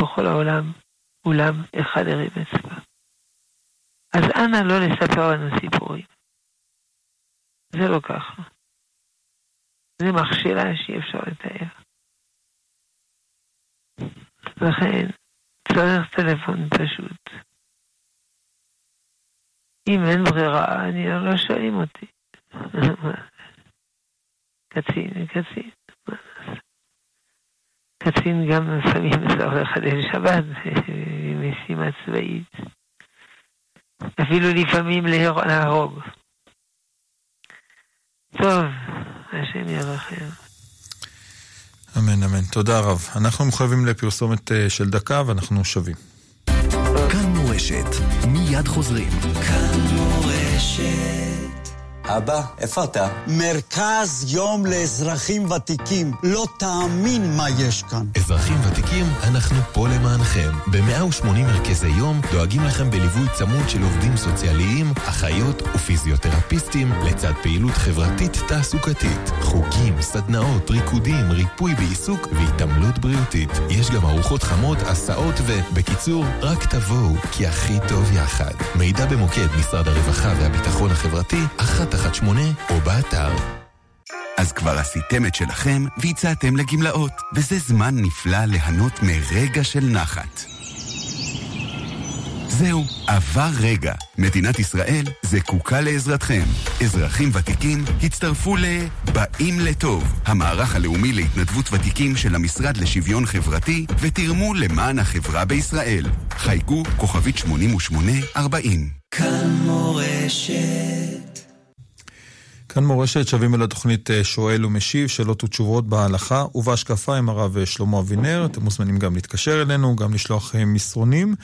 בכל העולם אולם אחד הרים אצבע. אז אנא לא לספר לנו סיפורים. זה לא ככה. זה מכשילה שאי אפשר לתאר. לכן צריך טלפון פשוט. אם אין ברירה, אני לא שואלים אותי. קצין, קצין. קצין גם לפעמים צריך לחדש שבת במשימה צבאית. אפילו לפעמים להרוג. טוב, השם ירחם. אמן, אמן. תודה רב. אנחנו מחויבים לפרסומת אה, של דקה ואנחנו שבים. כאן מורשת, מיד חוזרים. כאן מורשת. אבא, איפה אתה? מרכז יום לאזרחים ותיקים. לא תאמין מה יש כאן. אזרחים ותיקים, אנחנו פה למענכם. ב-180 מרכזי יום דואגים לכם בליווי צמוד של עובדים סוציאליים, אחיות ופיזיותרפיסטים, לצד פעילות חברתית תעסוקתית. חוגים, סדנאות, ריקודים, ריפוי בעיסוק והתעמלות בריאותית. יש גם ארוחות חמות, הסעות ו... בקיצור, רק תבואו, כי הכי טוב יחד. מידע במוקד משרד הרווחה והביטחון החברתי, אחת 118 או באתר. אז כבר עשיתם את שלכם והצעתם לגמלאות, וזה זמן נפלא ליהנות מרגע של נחת. זהו, עבר רגע. מדינת ישראל זקוקה לעזרתכם. אזרחים ותיקים הצטרפו ל... באים לטוב, המערך הלאומי להתנדבות ותיקים של המשרד לשוויון חברתי, ותרמו למען החברה בישראל. חייגו כוכבית 8840. כאן מורשת כאן מורשת שווים אל התוכנית אה, שואל ומשיב, שאלות ותשובות בהלכה ובהשקפה עם הרב אה, שלמה אבינר. אתם מוזמנים גם להתקשר אלינו, גם לשלוח אה, מסרונים.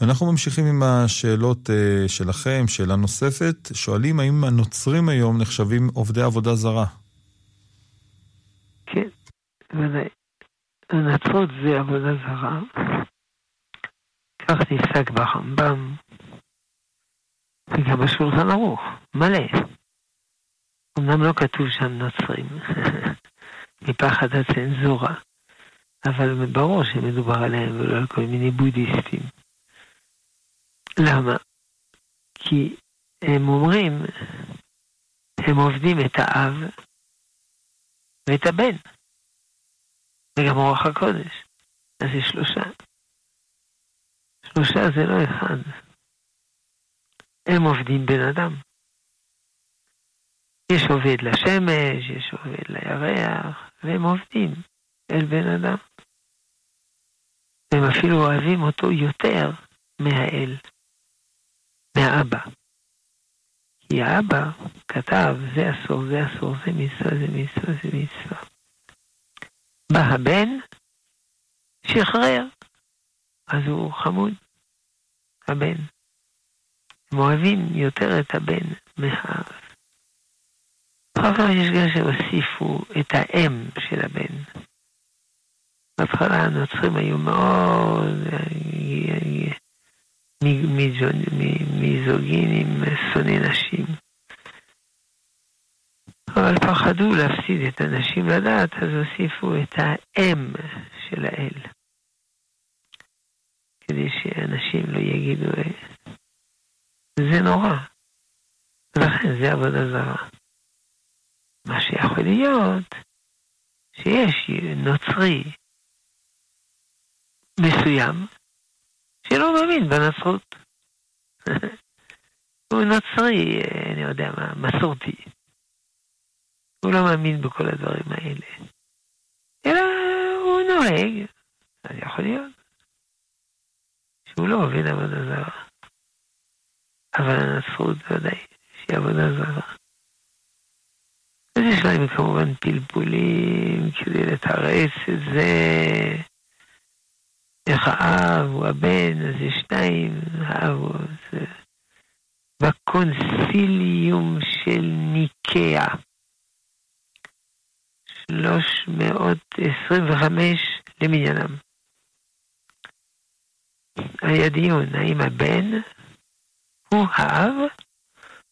ואנחנו ממשיכים עם השאלות שלכם, שאלה נוספת. שואלים האם הנוצרים היום נחשבים עובדי עבודה זרה? כן, ודאי. הנצרות זה עבודה זרה. כך נפסק ברמב"ם, וגם בשולחן ערוך, מלא. אמנם לא כתוב שם נוצרים, מפחד הצנזורה, אבל ברור שמדובר עליהם ולא על כל מיני בודהיסטים. למה? כי הם אומרים, הם עובדים את האב ואת הבן, וגם רוח הקודש. אז זה שלושה. שלושה זה לא אחד. הם עובדים בן אדם. יש עובד לשמש, יש עובד לירח, והם עובדים אל בן אדם. והם אפילו אוהבים אותו יותר מהאל, מהאבא. כי האבא כתב, זה אסור, זה אסור, זה מצווה, זה מצווה, זה מצווה. בא הבן, שחרר, אז הוא חמוד, הבן. הם אוהבים יותר את הבן מהאב. אחר כך יש גם שהוסיפו את האם של הבן. בהתחלה הנוצרים היו מאוד מיזוגינים, שונאי נשים. אבל פחדו להפסיד את הנשים לדעת, אז הוסיפו את האם של האל. כדי שאנשים לא יגידו, זה נורא. ולכן זה עבודה זרה. מה שיכול להיות שיש נוצרי מסוים שלא מאמין בנצרות. הוא נוצרי, אני יודע מה, מסורתי. הוא לא מאמין בכל הדברים האלה. אלא הוא נוהג, אז יכול להיות שהוא לא עובד עבודה זרה. אבל הנצרות ודאי שהיא עבודה זרה. אז יש להם כמובן פלפולים כדי לתרץ את זה. איך האב הוא הבן, אז יש שניים, האב הוא... זה... בקונסיליום של ניקאה, 325 למניינם. היה דיון האם הבן הוא האב,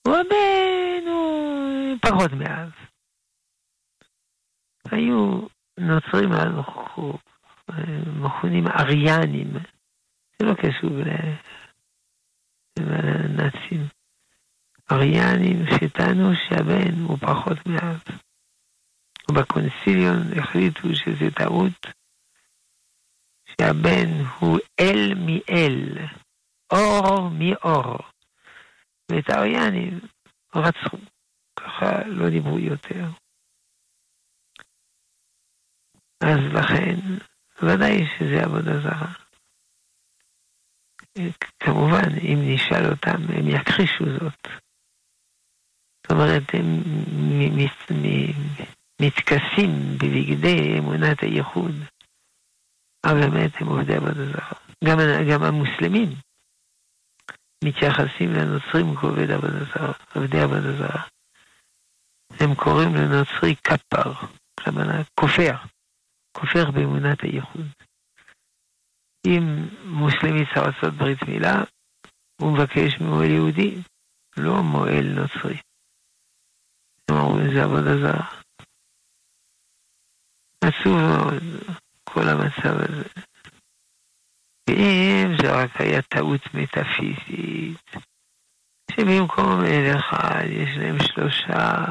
או הבן הוא פחות מאב. היו נוצרים מכונים אריאנים, זה לא קשור לנאצים. אריאנים שטענו שהבן הוא פחות מאב. ובקונסיליון החליטו שזה טעות, שהבן הוא אל מאל, אור מאור. ואת האריאנים רצחו, ככה לא דיברו יותר. אז לכן, ודאי שזה עבודה זרה. כמובן, אם נשאל אותם, הם יכחישו זאת. זאת אומרת, הם מתכסים בבגדי אמונת הייחוד, אבל באמת הם עובדי עבודה זרה. גם, גם המוסלמים מתייחסים לנוצרים כעובד עבודה זרה, עובדי עבודה זרה. הם קוראים לנוצרי כפר, כלומר כופר, כופר באמונת הייחוד. אם מוסלמי צריך לעשות ברית מילה, הוא מבקש ממועל יהודי, לא מועל נוצרי. הם אומרים, זה עבודה זרה. עצוב מאוד, כל המצב הזה. ואם זה רק היה טעות מטאפיזית, שבמקום אל אחד יש להם שלושה,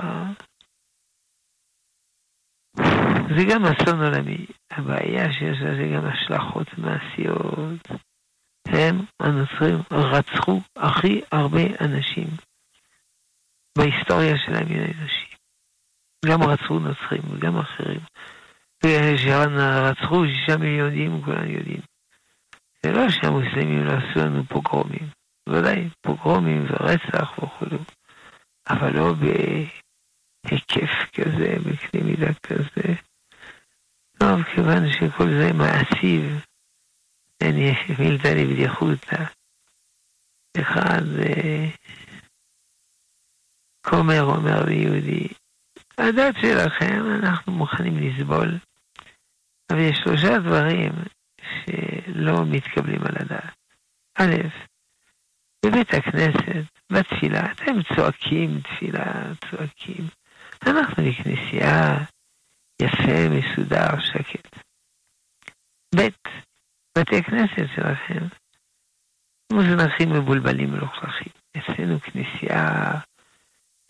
זה גם אסון עולמי. הבעיה שיש לזה גם השלכות מעשיות. הם, הנוצרים, רצחו הכי הרבה אנשים בהיסטוריה של המין האנושי. גם רצחו נוצרים וגם אחרים. רצחו שישה מיליון יהודים, כולם יודעים. זה לא שהמוסלמים לא עשו לנו פוגרומים. בוודאי, פוגרומים ורצח וכו', אבל לא בהיקף כזה, בקנה מידה כזה. טוב, כיוון שכל זה מעשיב, אני מילתא לבדיחותא. אחד, כומר אומר ליהודי, הדת שלכם אנחנו מוכנים לסבול, אבל יש שלושה דברים שלא מתקבלים על הדעת. א', בבית הכנסת, בתפילה, אתם צועקים תפילה, צועקים. אנחנו בכנסייה, יפה, מסודר, שקט. ב', בתי כנסת שלכם מוזנחים, מבולבלים ולוכלכים. אצלנו כנסייה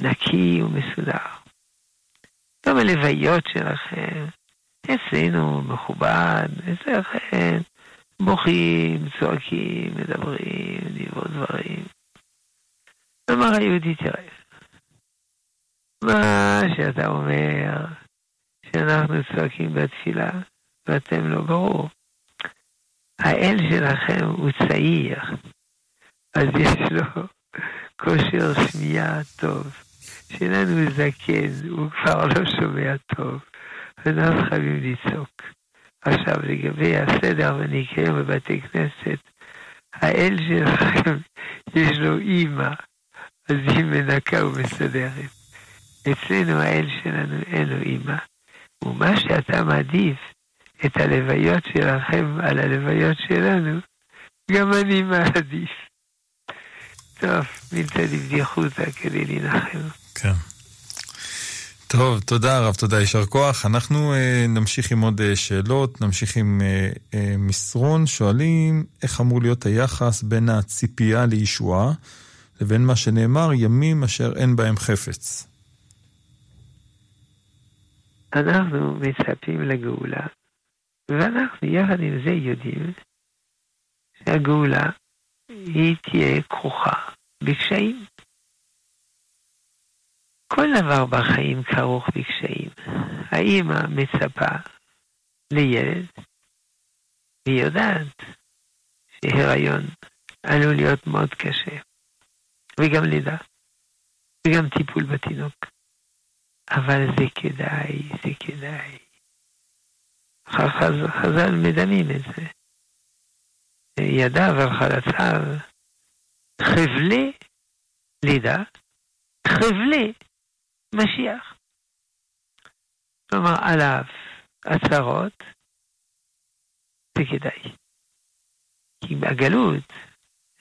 נקי ומסודר. גם הלוויות שלכם, אצלנו מכובד, אצלכם בוכים, צועקים, מדברים, דיבור דברים. אמר היהודי, תראה, מה שאתה אומר, שאנחנו צועקים בתפילה, ואתם לא ברור. האל שלכם הוא צעיר, אז יש לו כושר שמיעה טוב. שלנו הוא זקן, הוא כבר לא שומע טוב, ואנחנו חייבים לצעוק. עכשיו, לגבי הסדר והניקיון בבתי כנסת, האל שלכם, יש לו אימא, אז היא מנקה ומסדרת. אצלנו האל שלנו אין לו אימא, ומה שאתה מעדיף, את הלוויות שלכם על הלוויות שלנו, גם אני מעדיף. טוב, מילתא דבדיחותא כדי להנחם. כן. טוב, תודה הרב, תודה, יישר כוח. אנחנו אה, נמשיך עם עוד אה, שאלות, נמשיך עם אה, אה, מסרון. שואלים איך אמור להיות היחס בין הציפייה לישועה לבין מה שנאמר, ימים אשר אין בהם חפץ. אנחנו מצפים לגאולה, ואנחנו יחד עם זה יודעים שהגאולה היא תהיה כרוכה בקשיים. כל דבר בחיים כרוך בקשיים. האימא מצפה לילד, והיא יודעת שהיריון עלול להיות מאוד קשה, וגם לידה, וגם טיפול בתינוק. אבל זה כדאי, זה כדאי. חז"ל, חז"ל מדמים את זה. ידיו על חלציו, חבלי לידה, חבלי משיח. כלומר, עליו הצהרות, זה כדאי. כי בגלות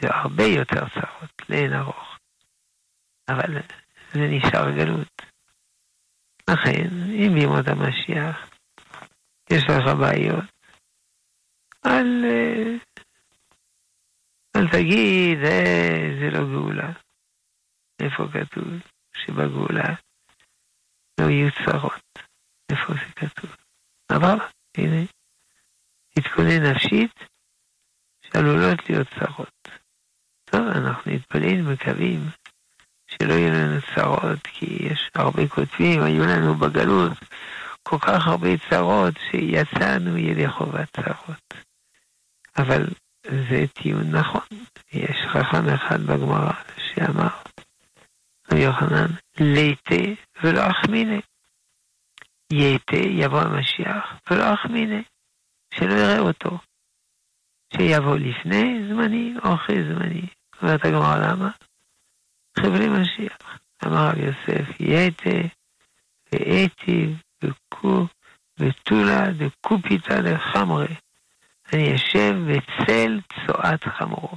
זה הרבה יותר צרות, לאין ארוך. אבל זה נשאר גלות. לכן, אם בימות המשיח יש לך בעיות, אל, אל תגיד, אה, זה לא גאולה. איפה כתוב שבגאולה לא יהיו צרות? איפה זה כתוב? אבל, הנה, תתכונן נפשית שעלולות להיות צרות. טוב, אנחנו נתפלל, מקווים שלא יהיו לנו צרות, כי יש הרבה כותבים, היו לנו בגלות כל כך הרבה צרות, שיצאנו ידי חובת צרות. אבל זה טיעון נכון. יש חכם אחד בגמרא שאמר, רבי יוחנן, ליתה ולא אחמינה. יתה יבוא המשיח ולא אחמינה, שלא יראה אותו. שיבוא לפני זמני או אחרי זמני. אומרת הגמרא למה? חבלי משיח. אמר רב יוסף, יתה ואתי וקו ותולה דקופיתא דחמרי. אני יושב בצל צואת חמורו.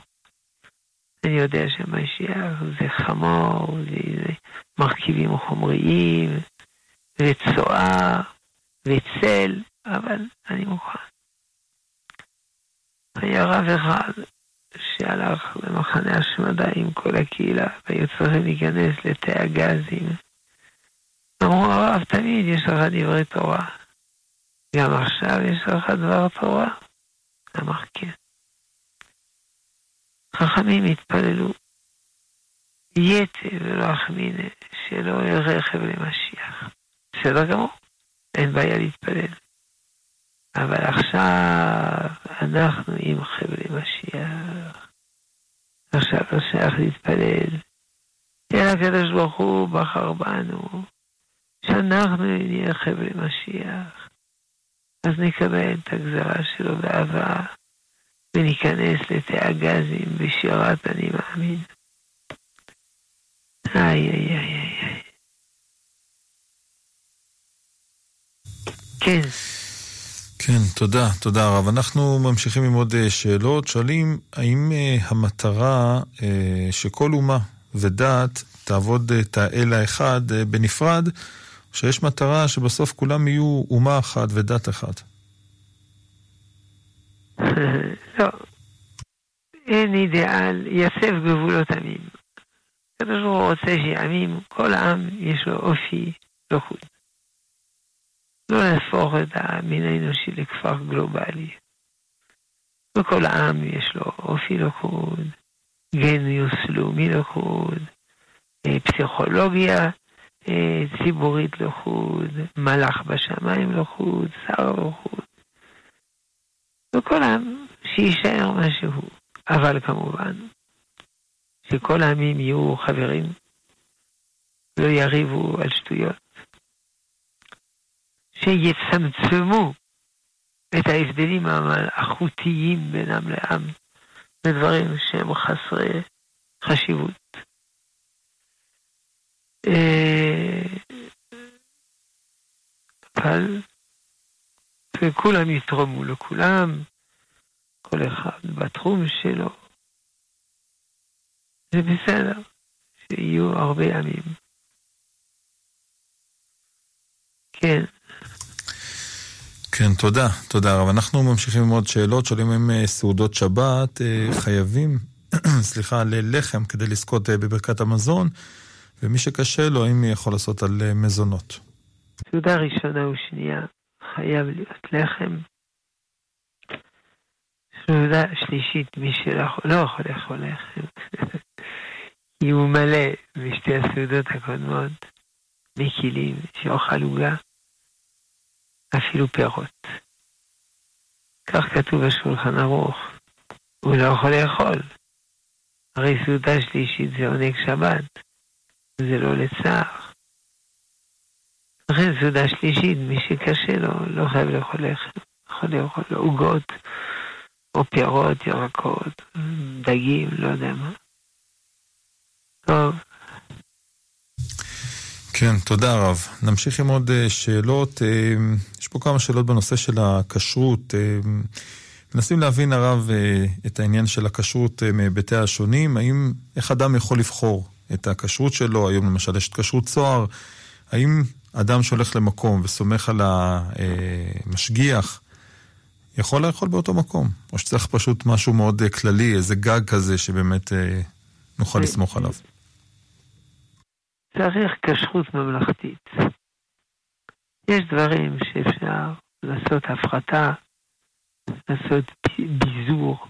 אני יודע שמשיח זה חמור, זה מרכיבים חומריים, וצואה, וצל, אבל אני מוכן. היה רב אחד שהלך למחנה השמדה עם כל הקהילה, והיו צריכים להיכנס לתאי הגזים. אמרו הרב, תמיד יש לך דברי תורה. גם עכשיו יש לך דבר תורה? אמר כן. חכמים התפללו, יתה ולא אחמינה, שלא יהיה רכב למשיח. בסדר גמור, אין בעיה להתפלל. אבל עכשיו אנחנו עם חבלי משיח. עכשיו לא שייך להתפלל. אלא הקדוש ברוך הוא בחר בנו, שאנחנו נהיה חבלי משיח. אז נקבל את הגזרה שלו באהבה, וניכנס לתאי הגזים בשירת אני מאמין. איי, איי, איי, איי. כן. כן, תודה, תודה רב. אנחנו ממשיכים עם עוד שאלות. שואלים, האם המטרה שכל אומה ודת תעבוד את האל האחד בנפרד, שיש מטרה שבסוף כולם יהיו אומה אחת ודת אחת? לא. אין אידיאל, יסב גבולות עמים. הקדוש ברוך הוא רוצה שעמים, כל עם יש לו אופי לחוד. לא להפוך את המין האנושי לכפר גלובלי. וכל עם יש לו אופי לחוד, גניוס לאומי לחוד, פסיכולוגיה ציבורית לחוד, מלאך בשמיים לחוד, שר לחוד. וכל עם שיישאר מה שהוא. אבל כמובן, שכל העמים יהיו חברים, לא יריבו על שטויות. שיצמצמו את ההבדלים המלאכותיים בינם לעם לדברים שהם חסרי חשיבות. אבל וכולם יתרמו לכולם, כל אחד בתחום שלו. זה בסדר, שיהיו הרבה ימים. כן. כן, תודה, תודה רב. אנחנו ממשיכים עם עוד שאלות, שואלים אם סעודות שבת חייבים, סליחה, ללחם כדי לזכות בברכת המזון, ומי שקשה לו, האם יכול לעשות על מזונות. סעודה ראשונה ושנייה חייב להיות לחם. סעודה שלישית, מי שלא לא יכול לאכול לחם, כי הוא מלא משתי הסעודות הקודמות, מכלים, שאוכל עוגה, אפילו פירות. כך כתוב בשולחן ערוך, הוא לא יכול לאכול. הרי סעודה שלישית זה עונג שבת, זה לא לצער. לכן סעודה שלישית, מי שקשה לו, לא חייב לאכול לחם, יכול לאכול עוגות, או פירות, ירקות, דגים, לא יודע מה. טוב. כן, תודה רב. נמשיך עם עוד שאלות. יש פה כמה שאלות בנושא של הכשרות. מנסים להבין הרב את העניין של הכשרות מהיבטיה השונים. האם, איך אדם יכול לבחור את הכשרות שלו? היום למשל יש כשרות צוהר. האם אדם שהולך למקום וסומך על המשגיח, יכול לאכול באותו מקום? או שצריך פשוט משהו מאוד כללי, איזה גג כזה שבאמת נוכל לסמוך עליו? צריך כשרות ממלכתית. יש דברים שאפשר לעשות הפחתה, לעשות ביזור,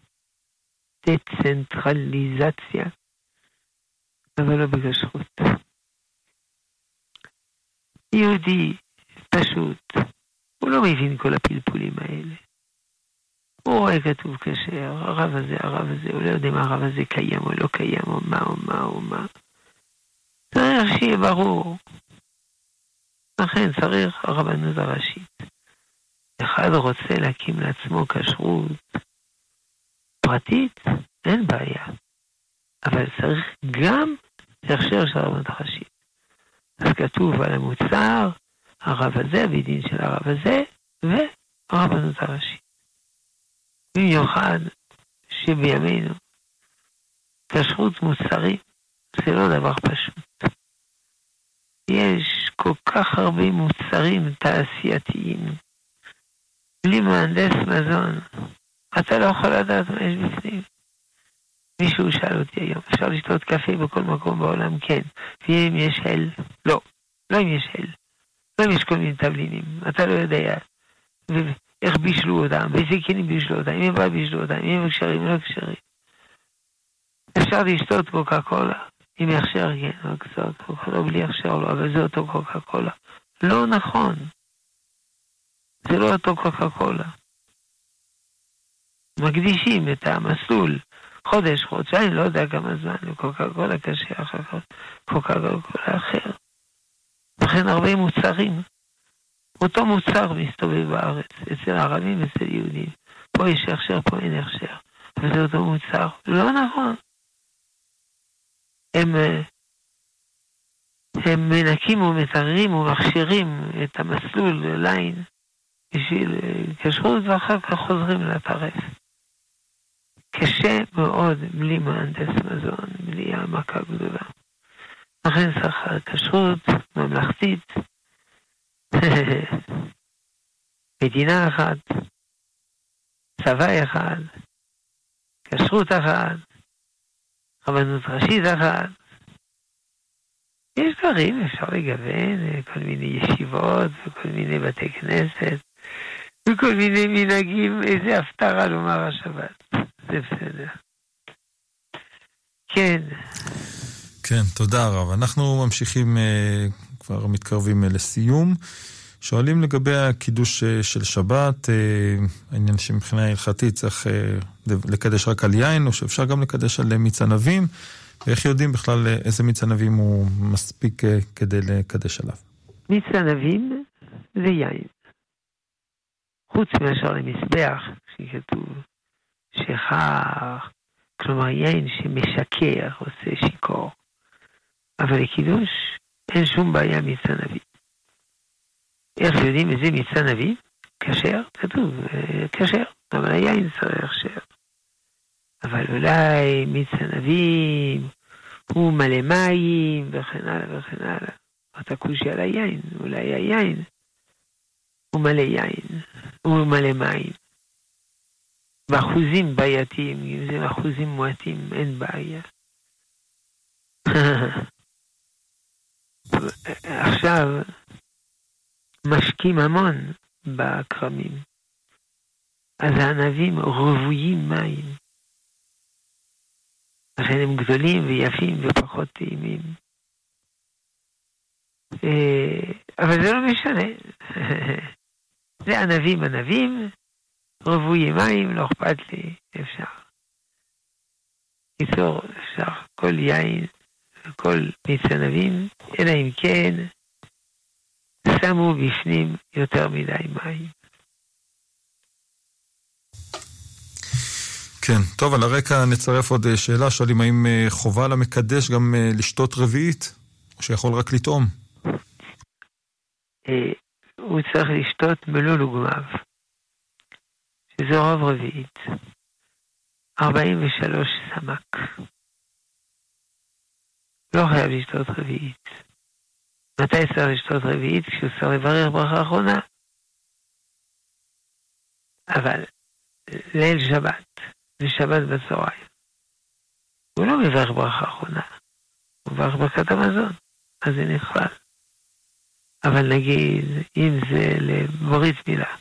דצנטרליזציה, אבל לא בכשרות. יהודי פשוט, הוא לא מבין כל הפלפולים האלה. הוא רואה כתוב כשר, הרב הזה, הרב הזה, הוא לא יודע אם הרב הזה קיים או לא קיים, או מה, או מה, או מה. צריך שיהיה ברור. לכן צריך הרבנות הראשית. אחד רוצה להקים לעצמו כשרות פרטית, אין בעיה. אבל צריך גם הכשר של הרבנות הראשית. אז כתוב על המוצר, הרב הזה, בדין של הרב הזה, והרבנות הראשית. במיוחד שבימינו כשרות מוצרים זה לא דבר פשוט. יש כל כך הרבה מוצרים תעשייתיים. בלי מהנדס מזון, אתה לא יכול לדעת מה יש בפנים. מישהו שאל אותי היום, אפשר לשתות קפה בכל מקום בעולם? כן. ואם יש הל? לא. לא אם יש הל. לא אם יש כל מיני תבלינים, אתה לא יודע. איך בישלו אותם, באיזה כלים בישלו אותם, אם הם בישלו אותם, אם הם קשרים, לא קשרים. אפשר לשתות קוקה קולה, עם הכשר, כן, לא קצת, קוקה קולה בלי הכשר, לא, אבל זה אותו קוקה קולה. לא נכון. זה לא אותו קוקה קולה. מקדישים את המסלול חודש, חודשיים, לא יודע כמה זמן, לקוקה קולה קשה אחר כך, קוקה קולה אחר. לכן הרבה מוצרים. אותו מוצר מסתובב בארץ, אצל הערבים ואצל יהודים. פה יש הכשר, פה אין הכשר. וזה אותו מוצר. לא נכון. הם, הם מנקים ומתררים ומכשירים את המסלול ליין בשביל כשרות ואחר כך חוזרים לטרף. קשה מאוד בלי מהנדס מזון, בלי העמקה גדולה. לכן צריך כשרות ממלכתית, מדינה אחת, צבא אחד, כשרות אחת, רבנות ראשית אחת. יש דברים, אפשר לגוון, כל מיני ישיבות וכל מיני בתי כנסת וכל מיני מנהגים, איזה הפטרה לומר השבת. זה בסדר. כן. כן, תודה רב. אנחנו ממשיכים, כבר מתקרבים לסיום. שואלים לגבי הקידוש של שבת, העניין שמבחינה הלכתית צריך לקדש רק על יין, או שאפשר גם לקדש על מיץ ענבים, ואיך יודעים בכלל איזה מיץ ענבים הוא מספיק כדי לקדש עליו? מיץ ענבים זה יין. חוץ מאשר למזבח, שכתוב שכר, כלומר יין שמשקר, עושה שיכור. אבל לקידוש אין שום בעיה מיץ ענבים. איך יודעים איזה מיץ ענבים? כשר, כתוב, כשר, אבל היין צריך הכשר. אבל אולי מיץ ענבים הוא מלא מים וכן הלאה וכן הלאה. אתה כושי על היין, אולי היין הוא מלא יין, הוא מלא מים. באחוזים בעייתיים, אם זה אחוזים מועטים, אין בעיה. עכשיו, משקים המון בכרמים. אז הענבים רוויים מים. לכן הם גדולים ויפים ופחות טעימים. אבל זה לא משנה. זה ענבים ענבים, רוויי מים, לא אכפת לי, אפשר. קיצור, אפשר כל יין וכל מיץ ענבים, אלא אם כן שמו בפנים יותר מדי מים. כן, טוב, על הרקע נצרף עוד שאלה, שואלים האם חובה למקדש גם לשתות רביעית, או שיכול רק לטעום? הוא צריך לשתות מלוא לוגמיו, שזה רוב רביעית. 43 סמ"ק. לא חייב לשתות רביעית. מתי צריך לשתות רביעית? כשהוא צריך לברך ברכה אחרונה. אבל ליל שבת, ושבת בצהריים, הוא לא מברך ברכה אחרונה, הוא מברך ברכת המזון, אז זה נכלל. אבל נגיד, אם זה לברית מילה,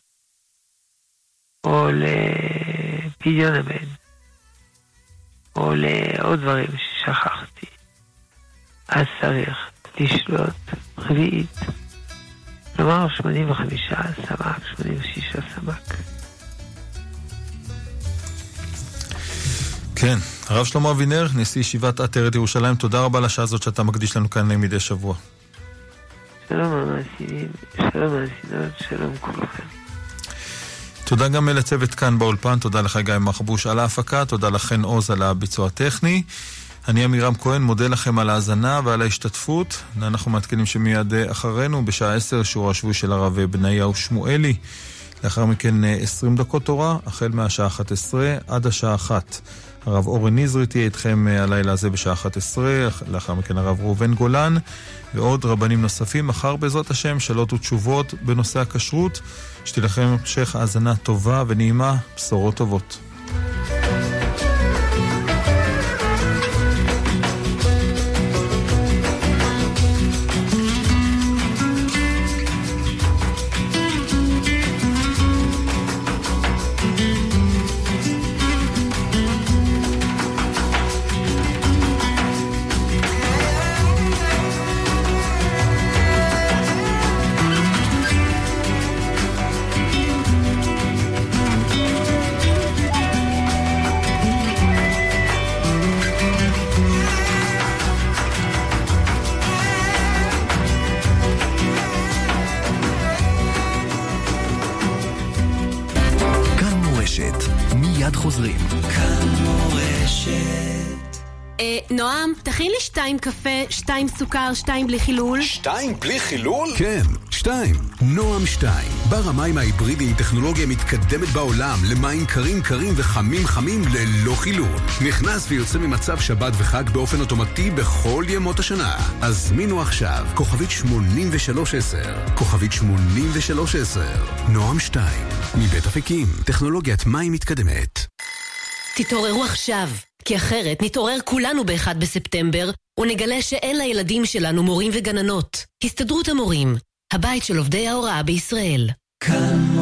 או לפדיון הבן, או לעוד דברים ששכחתי, אז צריך לשלוט רביעית, כלומר 85 סמ"ק, 86 סמ"ק. כן, הרב שלמה אבינר, נשיא ישיבת עטרת ירושלים, תודה רבה לשעה הזאת שאתה מקדיש לנו כאן מדי שבוע. שלום המאזינים, שלום המאזינות, שלום כולכם. תודה גם לצוות כאן באולפן, תודה לך גיא מחבוש על ההפקה, תודה לכן עוז על הביצוע הטכני. אני עמירם כהן, מודה לכם על ההאזנה ועל ההשתתפות. אנחנו מעדכנים שמיד אחרינו, בשעה עשר, שיעור השבוי של הרב בניהו שמואלי. לאחר מכן 20 דקות תורה, החל מהשעה 11 עד השעה 1. הרב אורן נזרי תהיה איתכם הלילה הזה בשעה 11, לאחר מכן הרב ראובן גולן ועוד רבנים נוספים. מחר בעזרת השם, שאלות ותשובות בנושא הכשרות. שתהיה לכם המשך האזנה טובה ונעימה, בשורות טובות. קפה, שתיים סוכר, שתיים בלי חילול. שתיים בלי חילול? כן, שתיים. נועם שתיים. בר המים ההיברידי עם טכנולוגיה מתקדמת בעולם למים קרים קרים וחמים חמים ללא חילול. נכנס ויוצא ממצב שבת וחג באופן אוטומטי בכל ימות השנה. הזמינו עכשיו, כוכבית 8310. כוכבית 8310. נועם שתיים. מבית אפיקים, טכנולוגיית מים מתקדמת. תתעוררו עכשיו. כי אחרת נתעורר כולנו ב-1 בספטמבר ונגלה שאין לילדים שלנו מורים וגננות. הסתדרות המורים, הבית של עובדי ההוראה בישראל. כאן